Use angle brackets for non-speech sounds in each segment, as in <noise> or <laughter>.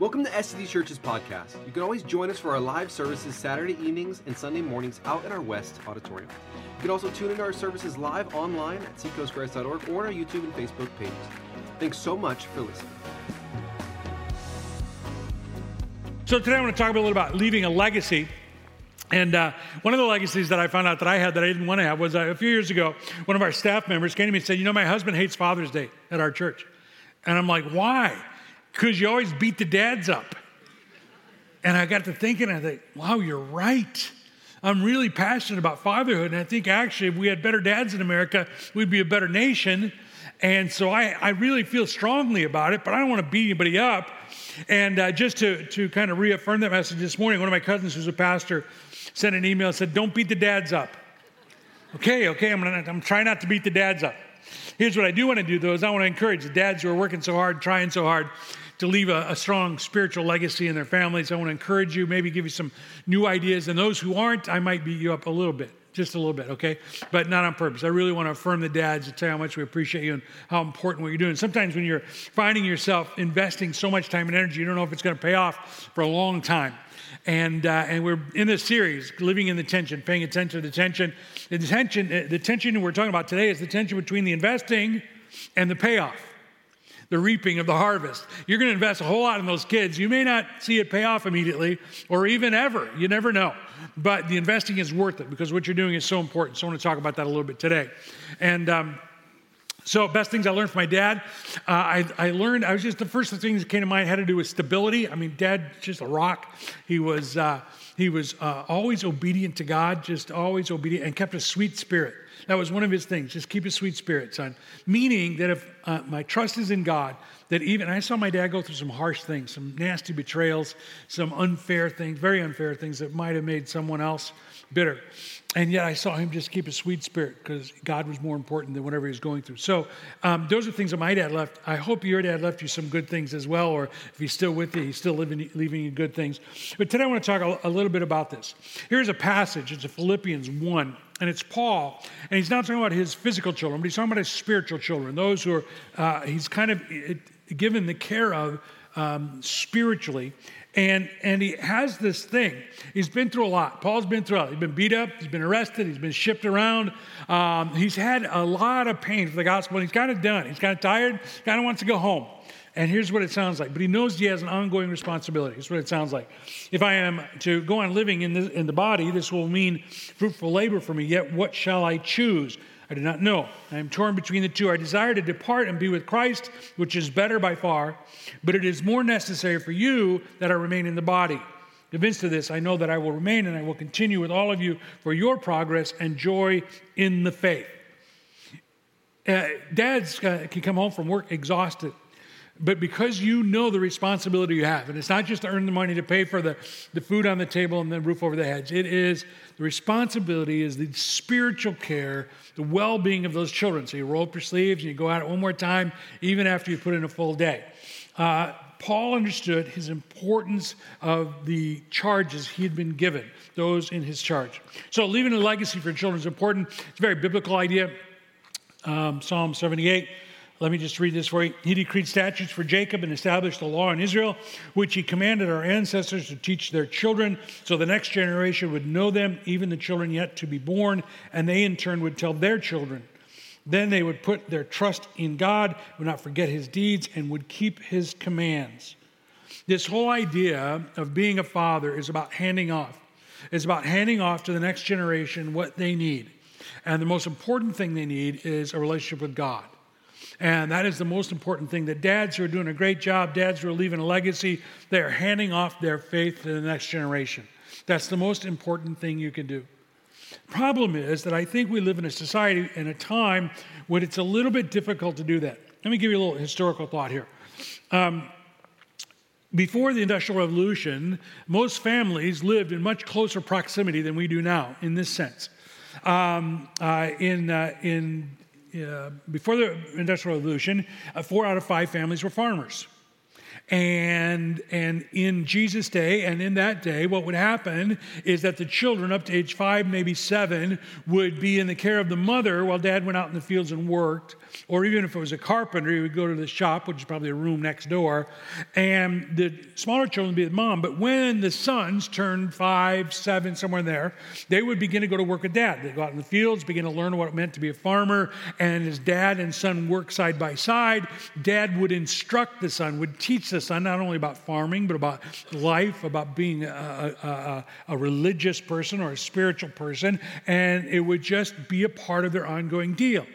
Welcome to SCG Church's podcast. You can always join us for our live services Saturday evenings and Sunday mornings out in our West Auditorium. You can also tune into our services live online at seacoastgrace.org or on our YouTube and Facebook pages. Thanks so much for listening. So today I want to talk a little about leaving a legacy. And uh, one of the legacies that I found out that I had that I didn't want to have was uh, a few years ago, one of our staff members came to me and said, You know, my husband hates Father's Day at our church. And I'm like, Why? Because you always beat the dads up. And I got to thinking, I think, Wow, you're right. I'm really passionate about fatherhood. And I think actually, if we had better dads in America, we'd be a better nation. And so I, I really feel strongly about it, but I don't want to beat anybody up. And uh, just to, to kind of reaffirm that message this morning, one of my cousins who's a pastor sent an email and said, Don't beat the dads up. Okay, okay, I'm, gonna, I'm trying not to beat the dads up. Here's what I do want to do, though, is I want to encourage the dads who are working so hard, trying so hard to leave a, a, strong spiritual legacy in their families. I want to encourage you, maybe give you some new ideas. And those who aren't, I might beat you up a little bit, just a little bit, okay? But not on purpose. I really want to affirm the dads and tell how much we appreciate you and how important what you're doing. Sometimes when you're finding yourself investing so much time and energy, you don't know if it's going to pay off for a long time. And, uh, and we're in this series, living in the tension, paying attention to the tension. The tension, uh, the tension we're talking about today is the tension between the investing and the payoff, the reaping of the harvest. You're going to invest a whole lot in those kids. You may not see it pay off immediately or even ever. You never know. But the investing is worth it because what you're doing is so important. So I want to talk about that a little bit today. And, um, so, best things I learned from my dad. Uh, I, I, learned, I was just the first things that came to mind had to do with stability. I mean, dad, just a rock. He was, uh, he was uh, always obedient to God, just always obedient, and kept a sweet spirit. That was one of his things. Just keep a sweet spirit, son. Meaning that if uh, my trust is in God, that even I saw my dad go through some harsh things, some nasty betrayals, some unfair things, very unfair things that might have made someone else bitter. And yet I saw him just keep a sweet spirit because God was more important than whatever he was going through. So um, those are things that my dad left. I hope your dad left you some good things as well, or if he's still with you, he's still living, leaving you good things. But today I want to talk a, a little bit about this. Here's a passage. It's a Philippians 1. And it's Paul, and he's not talking about his physical children, but he's talking about his spiritual children, those who are, uh, he's kind of given the care of um, spiritually. And, and he has this thing. He's been through a lot. Paul's been through a lot. He's been beat up, he's been arrested, he's been shipped around. Um, he's had a lot of pain for the gospel, and he's kind of done. He's kind of tired, kind of wants to go home. And here's what it sounds like. But he knows he has an ongoing responsibility. Here's what it sounds like. If I am to go on living in the, in the body, this will mean fruitful labor for me. Yet what shall I choose? I do not know. I am torn between the two. I desire to depart and be with Christ, which is better by far, but it is more necessary for you that I remain in the body. Convinced of this, I know that I will remain and I will continue with all of you for your progress and joy in the faith. Uh, dads uh, can come home from work exhausted but because you know the responsibility you have, and it's not just to earn the money to pay for the, the food on the table and the roof over the heads, it is the responsibility is the spiritual care, the well being of those children. So you roll up your sleeves and you go at it one more time, even after you put in a full day. Uh, Paul understood his importance of the charges he had been given, those in his charge. So leaving a legacy for children is important. It's a very biblical idea. Um, Psalm 78 let me just read this for you. He decreed statutes for Jacob and established the law in Israel, which he commanded our ancestors to teach their children, so the next generation would know them, even the children yet to be born, and they in turn would tell their children. Then they would put their trust in God, would not forget his deeds, and would keep his commands. This whole idea of being a father is about handing off. It's about handing off to the next generation what they need. And the most important thing they need is a relationship with God. And that is the most important thing. The dads who are doing a great job, dads who are leaving a legacy, they're handing off their faith to the next generation. That's the most important thing you can do. Problem is that I think we live in a society in a time when it's a little bit difficult to do that. Let me give you a little historical thought here. Um, before the Industrial Revolution, most families lived in much closer proximity than we do now in this sense. Um, uh, in, uh, in uh, before the Industrial Revolution, uh, four out of five families were farmers. And, and in Jesus' day and in that day, what would happen is that the children up to age five, maybe seven, would be in the care of the mother while dad went out in the fields and worked. Or even if it was a carpenter, he would go to the shop, which is probably a room next door, and the smaller children would be with mom. But when the sons turned five, seven, somewhere in there, they would begin to go to work with dad. They'd go out in the fields, begin to learn what it meant to be a farmer, and his dad and son work side by side. Dad would instruct the son, would teach the son not only about farming, but about life, about being a, a, a, a religious person or a spiritual person, and it would just be a part of their ongoing deal.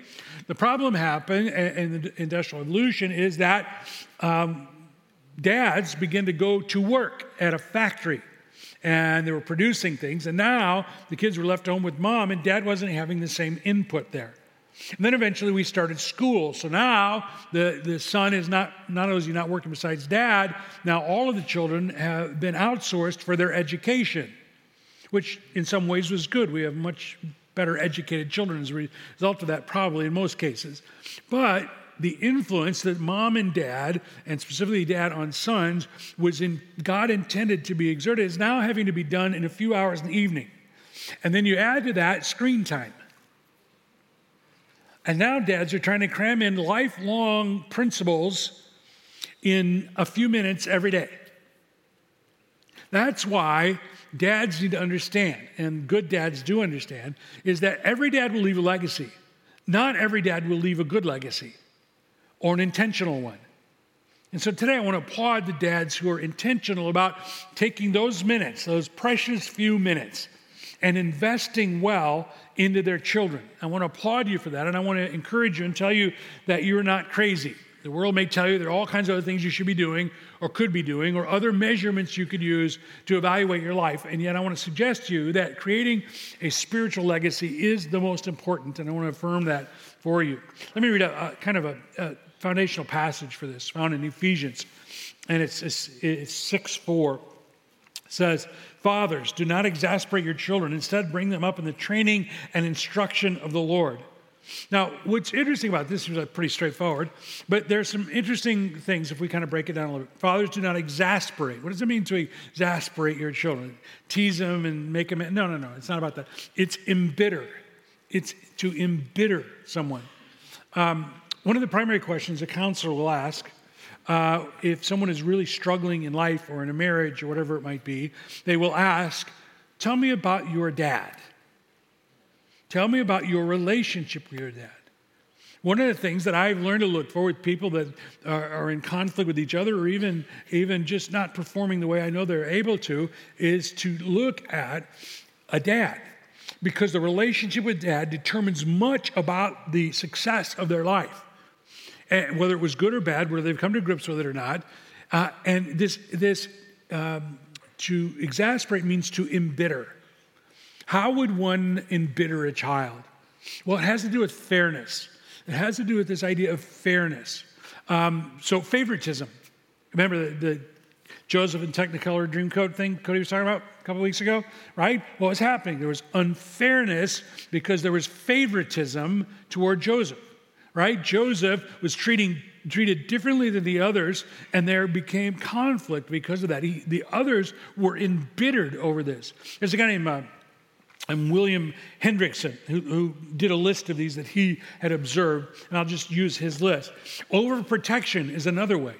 The problem happened in the industrial revolution is that um, dads began to go to work at a factory and they were producing things. And now the kids were left home with mom, and dad wasn't having the same input there. And then eventually we started school. So now the, the son is not, not only is he not working besides dad, now all of the children have been outsourced for their education, which in some ways was good. We have much better educated children as a result of that, probably in most cases. But the influence that mom and dad, and specifically dad on sons, was in God intended to be exerted is now having to be done in a few hours in the evening. And then you add to that screen time. And now dads are trying to cram in lifelong principles in a few minutes every day. That's why dads need to understand, and good dads do understand, is that every dad will leave a legacy. Not every dad will leave a good legacy or an intentional one. And so today I want to applaud the dads who are intentional about taking those minutes, those precious few minutes, and investing well into their children. I want to applaud you for that, and I want to encourage you and tell you that you're not crazy. The world may tell you there are all kinds of other things you should be doing or could be doing or other measurements you could use to evaluate your life. And yet, I want to suggest to you that creating a spiritual legacy is the most important, and I want to affirm that for you. Let me read a, a kind of a, a, foundational passage for this found in Ephesians, and it's, it's, it's 6 4. Says, Fathers, do not exasperate your children. Instead, bring them up in the training and instruction of the Lord. Now, what's interesting about this is pretty straightforward, but there's some interesting things if we kind of break it down a little bit. Fathers do not exasperate. What does it mean to exasperate your children? Tease them and make them. No, no, no. It's not about that. It's embitter. It's to embitter someone. Um, one of the primary questions a counselor will ask uh, if someone is really struggling in life or in a marriage or whatever it might be, they will ask, Tell me about your dad. Tell me about your relationship with your dad. One of the things that I've learned to look for with people that are, are, in conflict with each other or even, even just not performing the way I know they're able to is to look at a dad. Because the relationship with dad determines much about the success of their life. Whether it was good or bad, whether they've come to grips with it or not. Uh, and this, this um, to exasperate means to embitter. How would one embitter a child? Well, it has to do with fairness. It has to do with this idea of fairness. Um, so, favoritism. Remember the, the Joseph and Technicolor Dreamcoat thing Cody was talking about a couple weeks ago, right? What was happening? There was unfairness because there was favoritism toward Joseph, right? Joseph was treating treated differently than the others, and there became conflict because of that. He, the others were embittered over this. There's a guy named uh, and William Hendriksen, who, who, did a list of these that he had observed, and I'll just use his list. Overprotection is another way.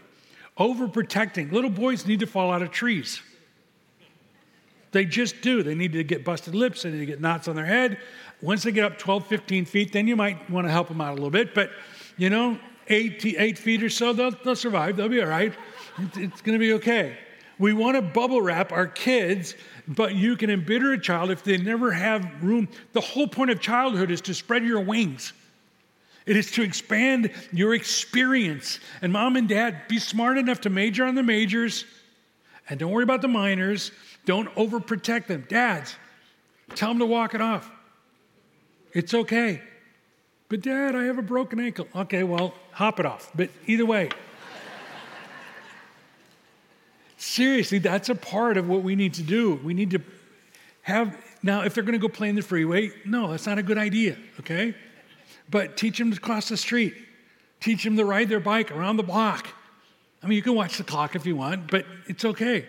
Overprotecting. Little boys need to fall out of trees. They just do. They need to get busted lips, they need to get knots on their head. Once they get up 12, 15 feet, then you might want to help them out a little bit. But, you know, eight, eight feet or so, they'll, they'll survive. They'll be all right. It's going to be okay. We want to bubble wrap our kids but you can embitter a child if they never have room. The whole point of childhood is to spread your wings. It is to expand your experience. And mom and dad, be smart enough to major on the majors and don't worry about the minors. Don't overprotect them. Dads, tell them to walk it off. It's okay. But dad, I have a broken ankle. Okay, well, hop it off. But either way, Seriously, that's a part of what we need to do. We need to have, now, if they're going to go play in the freeway, no, that's not a good idea, okay? But teach them to cross the street, teach them to ride their bike around the block. I mean, you can watch the clock if you want, but it's okay,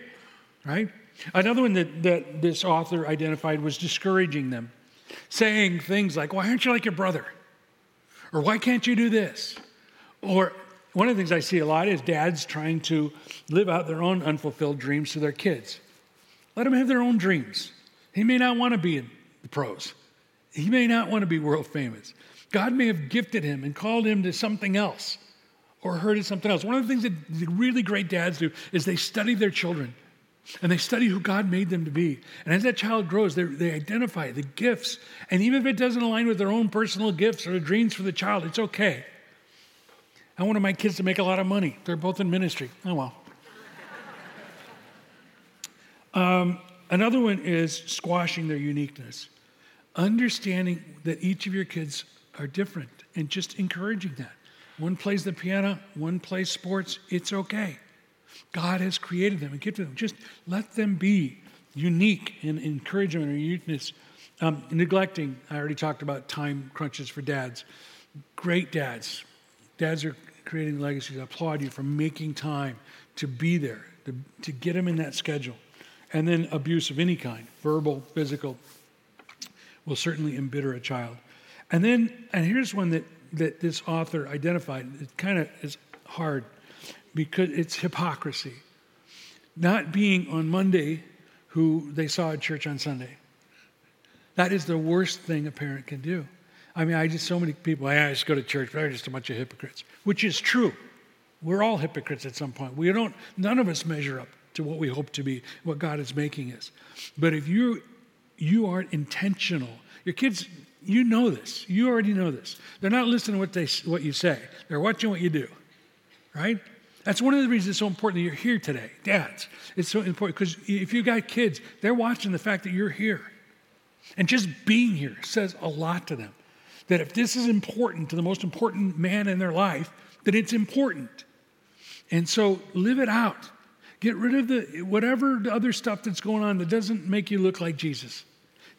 right? Another one that, that this author identified was discouraging them, saying things like, Why aren't you like your brother? Or why can't you do this? Or one of the things I see a lot is dads trying to live out their own unfulfilled dreams to their kids. Let them have their own dreams. He may not want to be in the pros, he may not want to be world famous. God may have gifted him and called him to something else or heard of something else. One of the things that really great dads do is they study their children and they study who God made them to be. And as that child grows, they identify the gifts. And even if it doesn't align with their own personal gifts or dreams for the child, it's okay. I wanted my kids to make a lot of money. They're both in ministry. Oh, well. <laughs> um, another one is squashing their uniqueness. Understanding that each of your kids are different and just encouraging that. One plays the piano, one plays sports, it's okay. God has created them and gifted them. Just let them be unique in their uniqueness. Um, neglecting, I already talked about time crunches for dads. Great dads. Dads are creating legacies. I applaud you for making time to be there, to, to get them in that schedule. And then abuse of any kind, verbal, physical, will certainly embitter a child. And then, and here's one that, that this author identified. It kind of is hard because it's hypocrisy. Not being on Monday who they saw at church on Sunday. That is the worst thing a parent can do. I mean, I just so many people, I just go to church, they're just a bunch of hypocrites, which is true. We're all hypocrites at some point. We don't, none of us measure up to what we hope to be, what God is making us. But if you you aren't intentional, your kids, you know this. You already know this. They're not listening to what they what you say. They're watching what you do, right? That's one of the reasons it's so important that you're here today, dads. It's so important because if you've got kids, they're watching the fact that you're here. And just being here says a lot to them. That if this is important to the most important man in their life, that it's important. And so live it out. Get rid of the whatever the other stuff that's going on that doesn't make you look like Jesus.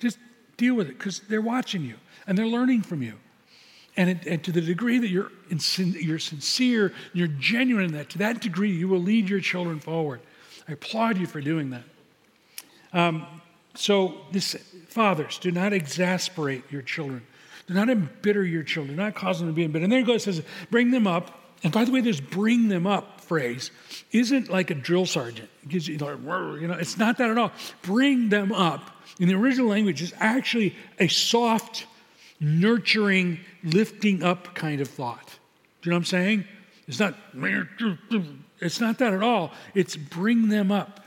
Just deal with it because they're watching you and they're learning from you. And, it, and, to the degree that you're, in, you're sincere, you're genuine in that, to that degree, you will lead your children forward. I applaud you for doing that. Um, so, this, fathers, do not exasperate your children. Do not embitter your children. Do not cause them to be embittered. And then goes, says, bring them up. And by the way, this bring them up phrase isn't like a drill sergeant. It gives you, you know, it's not that at all. Bring them up in the original language is actually a soft, nurturing, lifting up kind of thought. Do you know what I'm saying? It's not, it's not that at all. It's bring them up,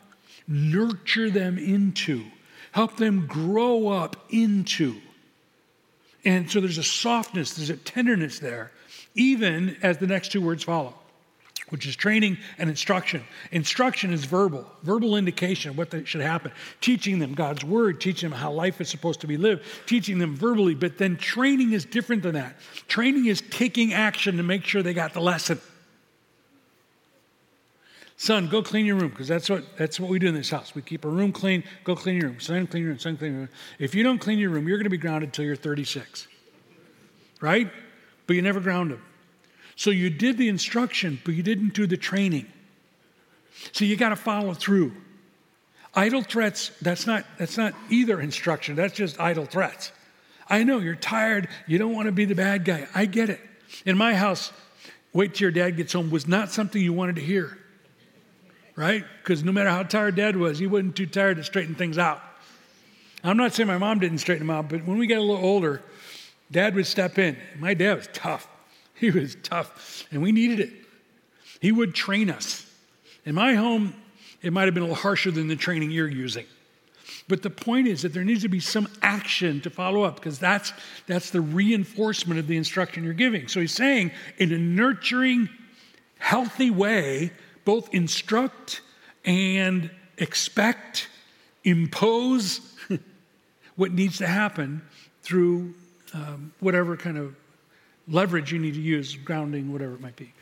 nurture them into, help them grow up into. And so there's a softness, there's a tenderness there, even as the next two words follow which is training and instruction. Instruction is verbal, verbal indication of what should happen. Teaching them God's word, teaching them how life is supposed to be lived, teaching them verbally. But then training is different than that. Training is taking action to make sure they got the lesson. Son, go clean your room, because that's what, that's what we do in this house. We keep our room clean, go clean your room. Son, clean your room, son, clean your room. If you don't clean your room, you're going to be grounded until you're 36. Right? But you never ground them. So you did the instruction, but you didn't do the training. So you got to follow through. Idle threats, that's not, that's not either instruction, that's just idle threats. I know you're tired, you don't want to be the bad guy. I get it. In my house, wait till your dad gets home was not something you wanted to hear, right? Because no matter how tired dad was, he wasn't too tired to straighten things out. I'm not saying my mom didn't straighten them out, but when we got a little older, dad would step in. My dad was tough. <laughs> He was tough, and we needed it. He would train us. In my home, it might have been a little harsher than the training you're using. But the point is that there needs to be some action to follow up because that's, that's the reinforcement of the instruction you're giving. So he's saying, in a nurturing, healthy way, both instruct and expect, impose <laughs> what needs to happen through um, whatever kind of leverage you need to use, grounding, whatever it might be.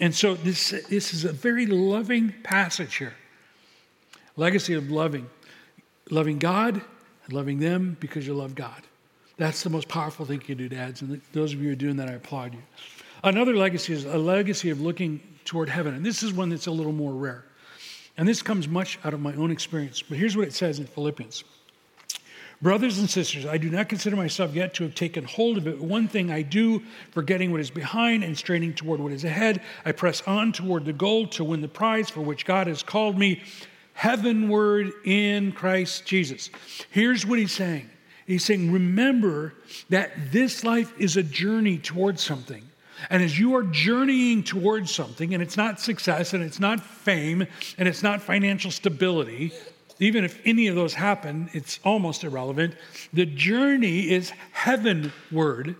And so this, this is a very loving passage here. Legacy of loving. Loving God and loving them because you love God. That's the most powerful thing you can do, dads. And those of you who are doing that, I applaud you. Another legacy is a legacy of looking toward heaven. And this is one that's a little more rare. And this comes much out of my own experience. But here's what it says in Philippians Brothers and sisters, I do not consider myself yet to have taken hold of it. One thing I do, forgetting what is behind and straining toward what is ahead, I press on toward the goal to win the prize for which God has called me heavenward in Christ Jesus. Here's what he's saying He's saying, remember that this life is a journey towards something. And as you are journeying towards something, and it's not success, and it's not fame, and it's not financial stability, even if any of those happen, it's almost irrelevant. The journey is heavenward.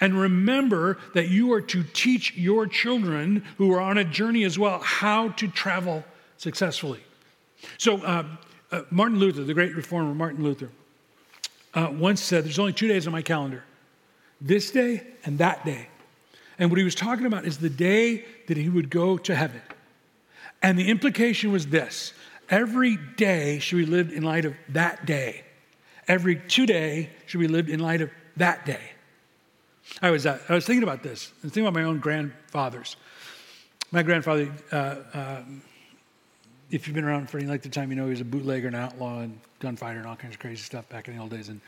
And remember that you are to teach your children who are on a journey as well how to travel successfully. So, uh, uh, Martin Luther, the great reformer Martin Luther, uh, once said, There's only two days on my calendar this day and that day. And what he was talking about is the day that he would go to heaven. And the implication was this every day should be lived in light of that day. Every two day should be lived in light of that day. I was, uh, I was thinking about this, I was thinking about my own grandfathers. My grandfather, uh, uh, if you've been around for any length of time, you know he was a bootlegger, and outlaw, and gunfighter, and all kinds of crazy stuff back in the old days. And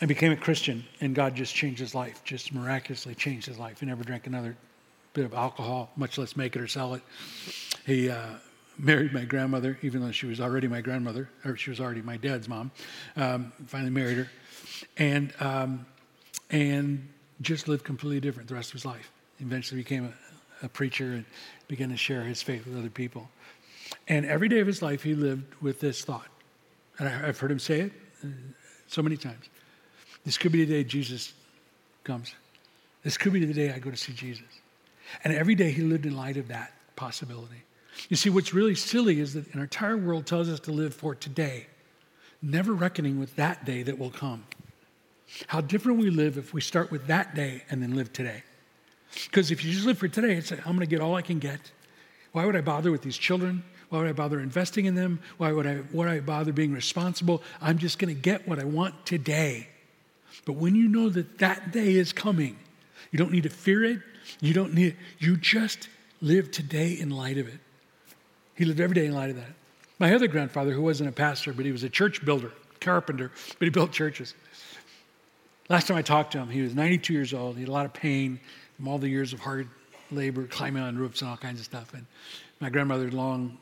I became a Christian, and God just changed his life, just miraculously changed his life. He never drank another bit of alcohol, much less make it or sell it. He uh, married my grandmother, even though she was already my grandmother, or she was already my dad's mom. Um, finally married her, and um, and just lived completely different the rest of his life. Eventually became a, a preacher and began to share his faith with other people. And every day of his life, he lived with this thought. And I've heard him say it uh, so many times. This could be the day Jesus comes. This could be the day I go to see Jesus. And every day he lived in light of that possibility. You see, what's really silly is that our entire world tells us to live for today, never reckoning with that day that will come. How different we live if we start with that day and then live today. Because if you just live for today, it's like, I'm going to get all I can get. Why would I bother with these children? Why would I bother investing in them? Why would I, would I bother being responsible? I'm just going to get what I want today. But when you know that that day is coming, you don't need to fear it. You don't need, you just live today in light of it. He lived every day in light of that. My other grandfather, who wasn't a pastor, but he was a church builder, carpenter, but he built churches. Last time I talked to him, he was 92 years old. He had a lot of pain from all the years of hard labor, climbing on roofs and all kinds of stuff. And my grandmother had long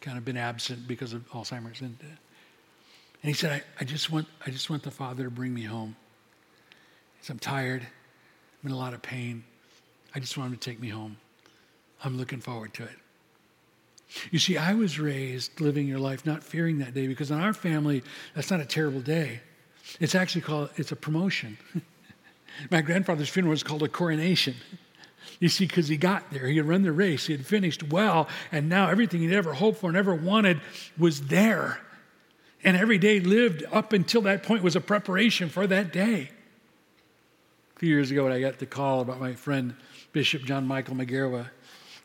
kind of been absent because of Alzheimer's. And, uh, and he said, I, I, just want, I just want the Father to bring me home. He said, I'm tired. I'm in a lot of pain. I just want him to take me home. I'm looking forward to it. You see, I was raised living your life not fearing that day because in our family, that's not a terrible day. It's actually called, it's a promotion. <laughs> My grandfather's funeral was called a coronation. You see, because he got there, he had run the race, he had finished well, and now everything he'd ever hoped for and ever wanted was there. And every day lived up until that point was a preparation for that day. A few years ago, when I got the call about my friend Bishop John Michael Mugerwa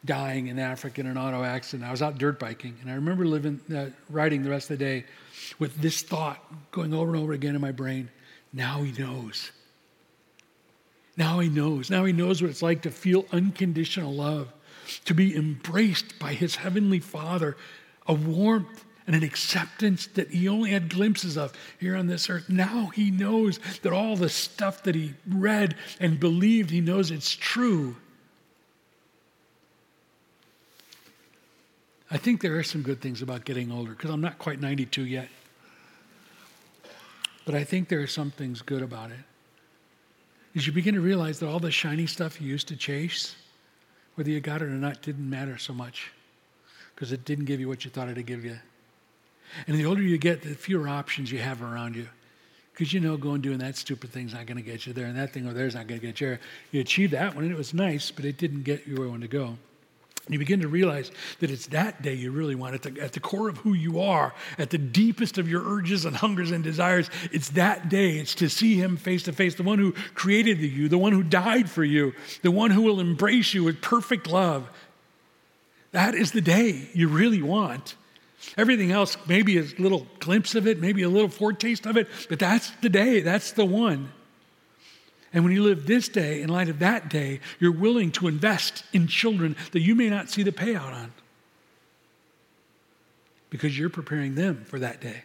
dying in Africa in an auto accident. I was out dirt biking, and I remember living, uh, riding the rest of the day with this thought going over and over again in my brain. Now he knows. Now he knows. Now he knows what it's like to feel unconditional love, to be embraced by his heavenly Father, a warmth and an acceptance that he only had glimpses of here on this earth. Now he knows that all the stuff that he read and believed, he knows it's true. I think there are some good things about getting older because I'm not quite 92 yet. But I think there are some things good about it. As you begin to realize that all the shiny stuff you used to chase, whether you got it or not, didn't matter so much because it didn't give you what you thought it'd give you. And the older you get, the fewer options you have around you. Because you know, going doing that stupid thing's not going to get you there, and that thing over there is not going to get you there. You achieved that one, and it was nice, but it didn't get you where you wanted to go. You begin to realize that it's that day you really want. At the, at the core of who you are, at the deepest of your urges and hungers and desires, it's that day. It's to see Him face to face, the one who created you, the one who died for you, the one who will embrace you with perfect love. That is the day you really want. Everything else, maybe a little glimpse of it, maybe a little foretaste of it, but that's the day, that's the one. And when you live this day in light of that day, you're willing to invest in children that you may not see the payout on because you're preparing them for that day.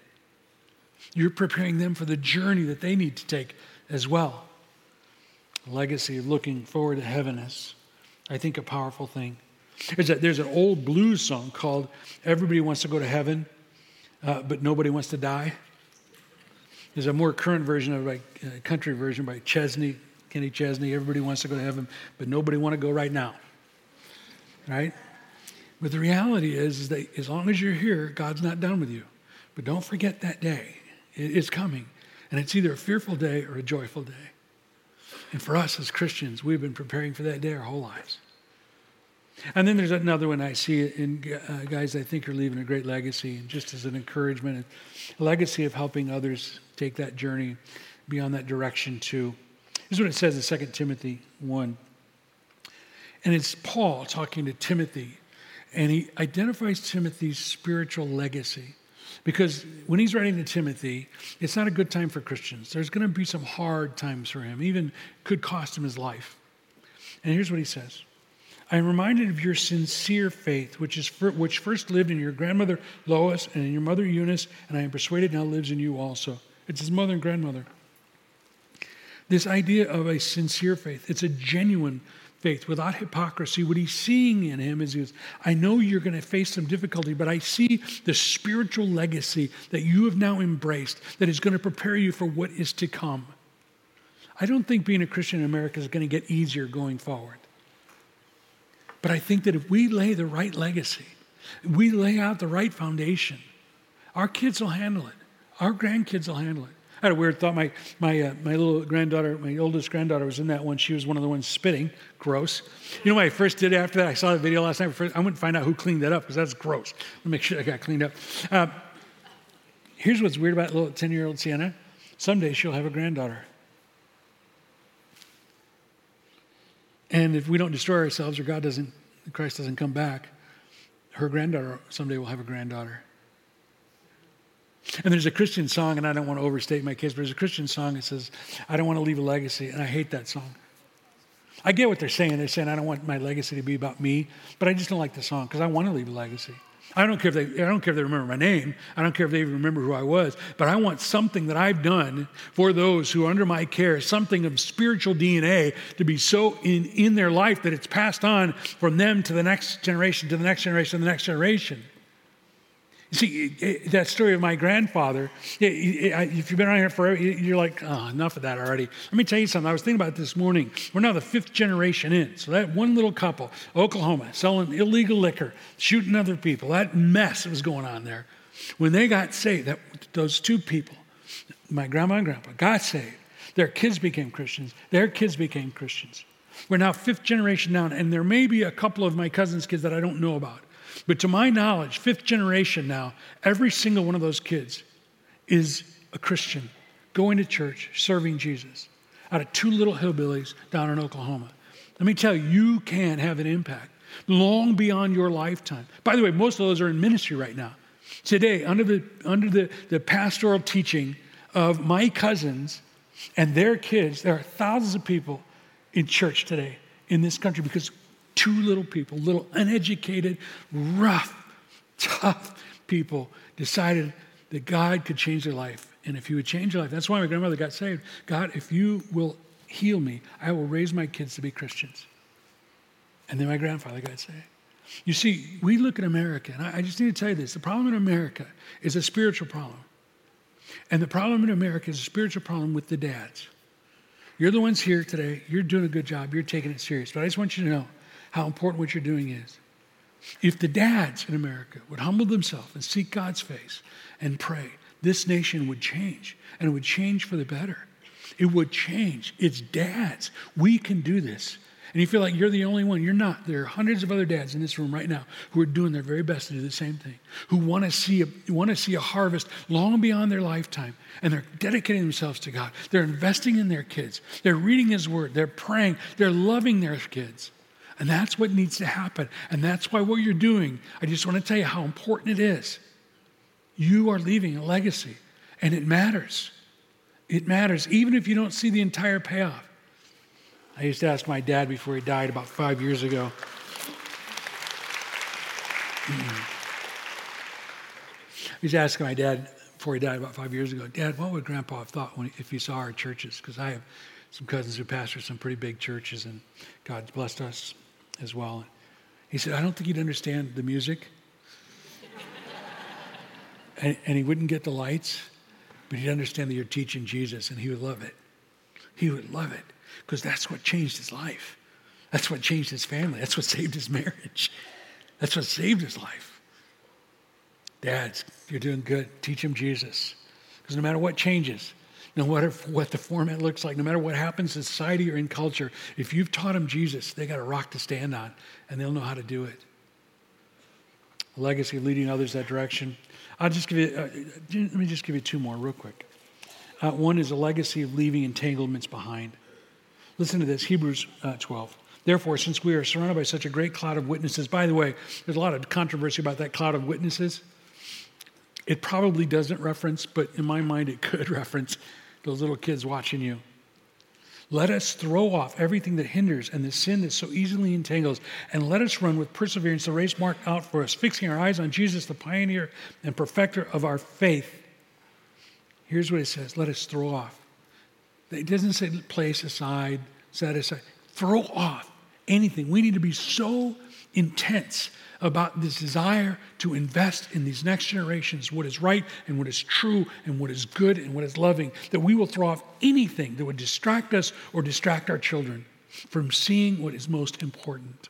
You're preparing them for the journey that they need to take as well. Legacy of looking forward to heaven is, I think, a powerful thing. There's, a, there's an old blues song called Everybody Wants to Go to Heaven, uh, but Nobody Wants to Die. There's a more current version of a uh, country version by Chesney, Kenny Chesney. Everybody wants to go to heaven, but nobody want to go right now. Right? But the reality is, is that as long as you're here, God's not done with you. But don't forget that day. It's coming. And it's either a fearful day or a joyful day. And for us as Christians, we've been preparing for that day our whole lives. And then there's another one I see in uh, guys I think are leaving a great legacy, and just as an encouragement, a legacy of helping others take that journey beyond that direction too. This is what it says in 2 Timothy 1. And it's Paul talking to Timothy, and he identifies Timothy's spiritual legacy. Because when he's writing to Timothy, it's not a good time for Christians. There's going to be some hard times for him, even could cost him his life. And here's what he says I am reminded of your sincere faith, which, is for, which first lived in your grandmother Lois and in your mother Eunice, and I am persuaded now lives in you also. It's his mother and grandmother. This idea of a sincere faith, it's a genuine faith without hypocrisy. What he's seeing in him is, he goes, I know you're going to face some difficulty, but I see the spiritual legacy that you have now embraced that is going to prepare you for what is to come. I don't think being a Christian in America is going to get easier going forward. But I think that if we lay the right legacy, we lay out the right foundation, our kids will handle it. Our grandkids will handle it. I had a weird thought. My, my, uh, my little granddaughter, my oldest granddaughter, was in that one. She was one of the ones spitting. Gross. You know what I first did after that? I saw the video last night. First, I went to find out who cleaned that up because that's gross. Let me make sure I got cleaned up. Uh, here's what's weird about little 10 year old Sienna someday she'll have a granddaughter. And if we don't destroy ourselves or God doesn't, Christ doesn't come back, her granddaughter someday will have a granddaughter. And there's a Christian song, and I don't want to overstate my case, but there's a Christian song that says, I don't want to leave a legacy, and I hate that song. I get what they're saying. They're saying, I don't want my legacy to be about me, but I just don't like the song because I want to leave a legacy. I don't care if they I don't care if they remember my name. I don't care if they even remember who I was, but I want something that I've done for those who are under my care, something of spiritual DNA to be so in, in their life that it's passed on from them to the next generation, to the next generation, to the next generation. See, that story of my grandfather, if you've been around here forever, you're like, oh, enough of that already. Let me tell you something. I was thinking about this morning. We're now the fifth generation in. So that one little couple, Oklahoma, selling illegal liquor, shooting other people, that mess that was going on there. When they got saved, that, those two people, my grandma and grandpa, got saved. Their kids became Christians. Their kids became Christians. We're now fifth generation down, and there may be a couple of my cousins' kids that I don't know about. But to my knowledge, fifth generation now, every single one of those kids is a Christian, going to church, serving Jesus, out of two little hillbillies down in Oklahoma. Let me tell you, you can have an impact long beyond your lifetime. By the way, most of those are in ministry right now. Today, under the, under the, the pastoral teaching of my cousins and their kids, there are thousands of people in church today in this country because two little people, little uneducated, rough, tough people decided that God could change their life. And if He would change their life, that's why my grandmother got saved. God, if you will heal me, I will raise my kids to be Christians. And then my grandfather got saved. You see, we look at America, and I, just need to tell you this the problem in America is a spiritual problem. And the problem in America is a spiritual problem with the dads. You're the ones here today. You're doing a good job. You're taking it serious. But I just want you to know how important what you're doing is. If the dads in America would humble themselves and seek God's face and pray, this nation would change, and it would change for the better. It would change. It's dads. We can do this. And you feel like you're the only one. You're not. There are hundreds of other dads in this room right now who are doing their very best to do the same thing, who want to see a, want to see a harvest long beyond their lifetime. And they're dedicating themselves to God. They're investing in their kids. They're reading His Word. They're praying. They're loving their kids. And that's what needs to happen. And that's why what you're doing, I just want to tell you how important it is. You are leaving a legacy, and it matters. It matters, even if you don't see the entire payoff. I used to ask my dad before he died about five years ago. I used to ask my dad before he died about five years ago, Dad, what would Grandpa have thought when, if he saw our churches? Because I have some cousins who pastor some pretty big churches, and God's blessed us as well. He said, I don't think he'd understand the music. <laughs> and, and he wouldn't get the lights, but he'd understand that you're teaching Jesus, and he would love it. He would love it because that's what changed his life. That's what changed his family. That's what saved his marriage. <laughs> That's what saved his life. Dads, you're doing good. Teach him Jesus. Because no matter what changes, no matter what the format looks like, no matter what happens in society or in culture, if you've taught them Jesus, they got a rock to stand on and they'll know how to do it. A legacy leading others that direction. I'll just give you, uh, let me just give you two more real quick. Uh, one is a legacy of leaving entanglements behind. Listen to this Hebrews uh, 12. Therefore, since we are surrounded by such a great cloud of witnesses, by the way, there's a lot of controversy about that cloud of witnesses. It probably doesn't reference, but in my mind, it could <laughs> reference those little kids watching you. Let us throw off everything that hinders and the sin that so easily entangles, and let us run with perseverance the race marked out for us, fixing our eyes on Jesus, the pioneer and perfecter of our faith. Here's what it says let us throw off. It doesn't say place aside, set aside. Throw off anything. We need to be so intense about this desire to invest in these next generations what is right and what is true and what is good and what is loving, that we will throw off anything that would distract us or distract our children from seeing what is most important.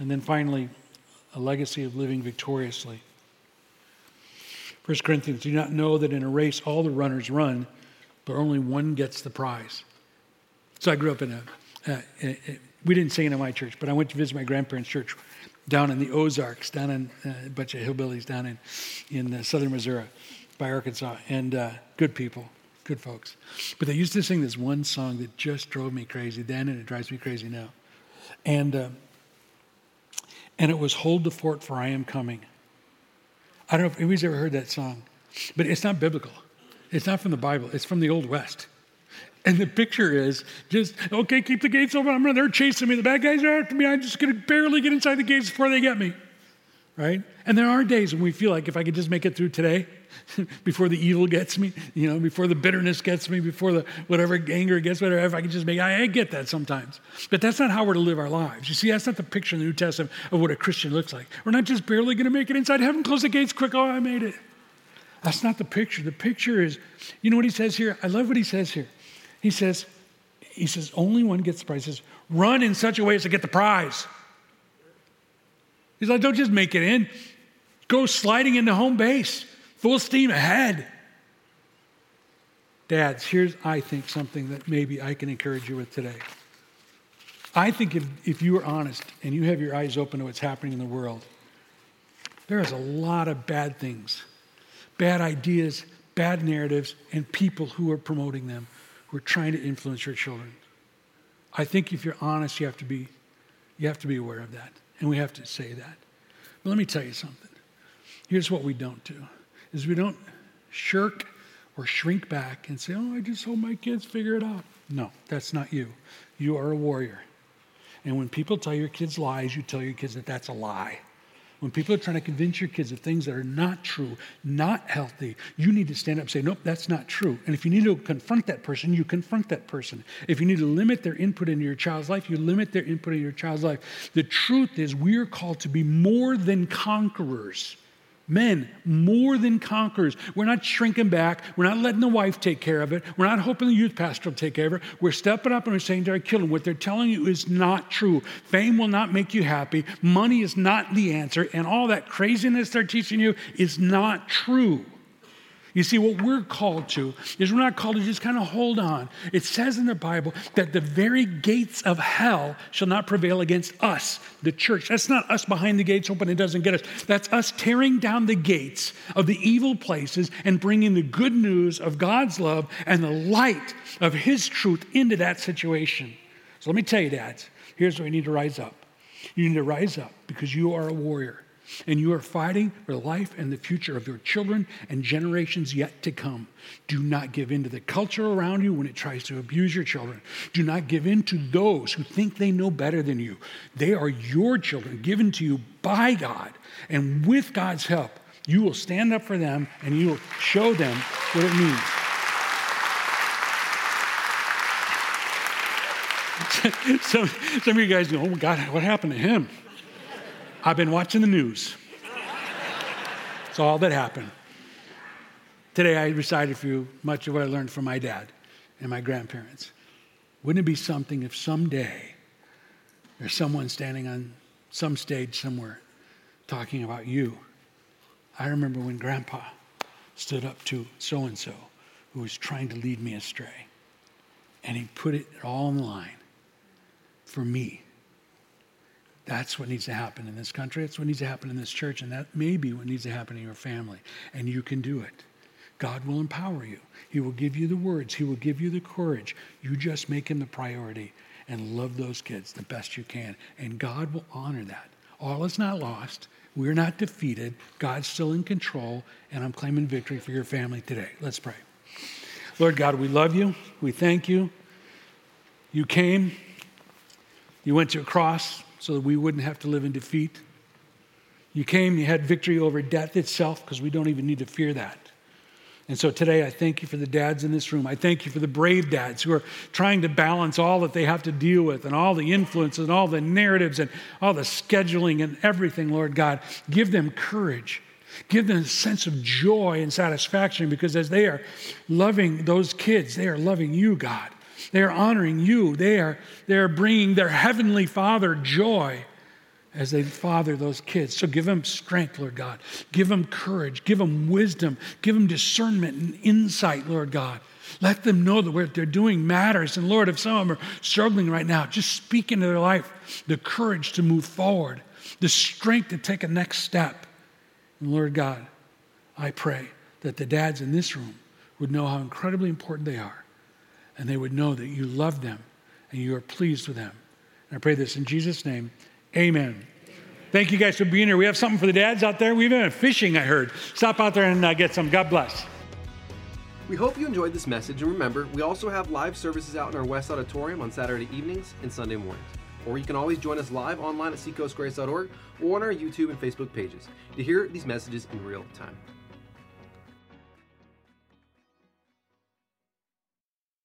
And then finally, a legacy of living victoriously. 1 Corinthians, do not know that in a race all the runners run, but only one gets the prize. So I grew up in a, uh, we didn't sing it in my church, but I went to visit my grandparents' church down in the Ozarks, down in uh, a bunch of hillbillies down in, in uh, southern Missouri by Arkansas, and uh, good people, good folks. But they used to sing this one song that just drove me crazy then, and it drives me crazy now. And, uh, and it was Hold the Fort, for I am coming. I don't know if anybody's ever heard that song, but it's not biblical. It's not from the Bible, it's from the Old West. And the picture is just, okay, keep the gates open. I'm running, they're chasing me. The bad guys are after me. I'm just to barely get inside the gates before they get me. Right? And there are days when we feel like if I could just make it through today, <laughs> before the evil gets me, you know, before the bitterness gets me, before the whatever anger gets, whatever, if I could just make I, I get that sometimes. But that's not how we're to live our lives. You see, that's not the picture in the New Testament of what a Christian looks like. We're not just barely going to make it inside heaven, close the gates quick, oh, I made it. That's not the picture. The picture is, you know what he says here? I love what he says here. He says, he says, only one gets the prize. He says, run in such a way as to get the prize. He's like, don't just make it in. Go sliding into home base, full steam ahead. Dads, here's, I think, something that maybe I can encourage you with today. I think if, if you are honest and you have your eyes open to what's happening in the world, there is a lot of bad things, bad ideas, bad narratives, and people who are promoting them who are trying to influence your children. I think if you're honest, you have to be, you have to be aware of that. And we have to say that. But let me tell you something. Here's what we don't do is we don't shirk or shrink back and say, oh, I just hope my kids figure it out. No, that's not you. You are a warrior. And when people tell your kids lies, you tell your kids that that's a lie. When people are trying to convince your kids of things that are not true, not healthy, you need to stand up and say, Nope, that's not true. And if you need to confront that person, you confront that person. If you need to limit their input into your child's life, you limit their input into your child's life. The truth is, we are called to be more than conquerors. Men, more than conquerors. We're not shrinking back. We're not letting the wife take care of it. We're not hoping the youth pastor will take care of it. We're stepping up and we're saying to our children, what they're telling you is not true. Fame will not make you happy. Money is not the answer. And all that craziness they're teaching you is not true. You see, what we're called to is we're not called to just kind of hold on. It says in the Bible that the very gates of hell shall not prevail against us, the church. That's not us behind the gates hoping it doesn't get us. That's us tearing down the gates of the evil places and bringing the good news of God's love and the light of His truth into that situation. So let me tell you, dads, here's where you need to rise up. You need to rise up because you are a warrior. And you are fighting for the life and the future of your children and generations yet to come. Do not give in to the culture around you when it tries to abuse your children. Do not give in to those who think they know better than you. They are your children, given to you by God. And with God's help, you will stand up for them and you will show them what it means. <laughs> some, some of you guys go, oh God, what happened to him? I've been watching the news. It's all that happened. Today I recited for you much of what I learned from my dad and my grandparents. Wouldn't it be something if someday there's someone standing on some stage somewhere talking about you? I remember when grandpa stood up to so and so who was trying to lead me astray, and he put it all on the line for me. That's what needs to happen in this country. That's what needs to happen in this church. And that may be what needs to happen in your family. And you can do it. God will empower you. He will give you the words. He will give you the courage. You just make him the priority and love those kids the best you can. And God will honor that. All is not lost. We're not defeated. God's still in control. And I'm claiming victory for your family today. Let's pray. Lord God, we love you. We thank you. You came. You went to a cross so that we wouldn't have to live in defeat. You came, you had victory over death itself because we don't even need to fear that. And so today, I thank you for the dads in this room. I thank you for the brave dads who are trying to balance all that they have to deal with and all the influences and all the narratives and all the scheduling and everything, Lord God. Give them courage. Give them a sense of joy and satisfaction because as they are loving those kids, they are loving you, God. They are honoring you. They are, they are bringing their heavenly Father joy as they father those kids. So give them strength, Lord God. Give them courage. Give them wisdom. Give them discernment and insight, Lord God. Let them know that what they're doing matters. And Lord, if some of them are struggling right now, just speak into their life the courage to move forward, the strength to take a next step. And Lord God, I pray that the dads in this room would know how incredibly important they are and they would know that you love them and you are pleased with them. And I pray this in Jesus' name. Amen. Thank you guys for being here. We have something for the dads out there. We've been fishing, I heard. Stop out there and uh, get some. God bless. We hope you enjoyed this message, and remember, we also have live services out in our West Auditorium on Saturday evenings and Sunday mornings. Or you can always join us live online at seacoastgrace.org or on our YouTube and Facebook pages to hear these messages in real time.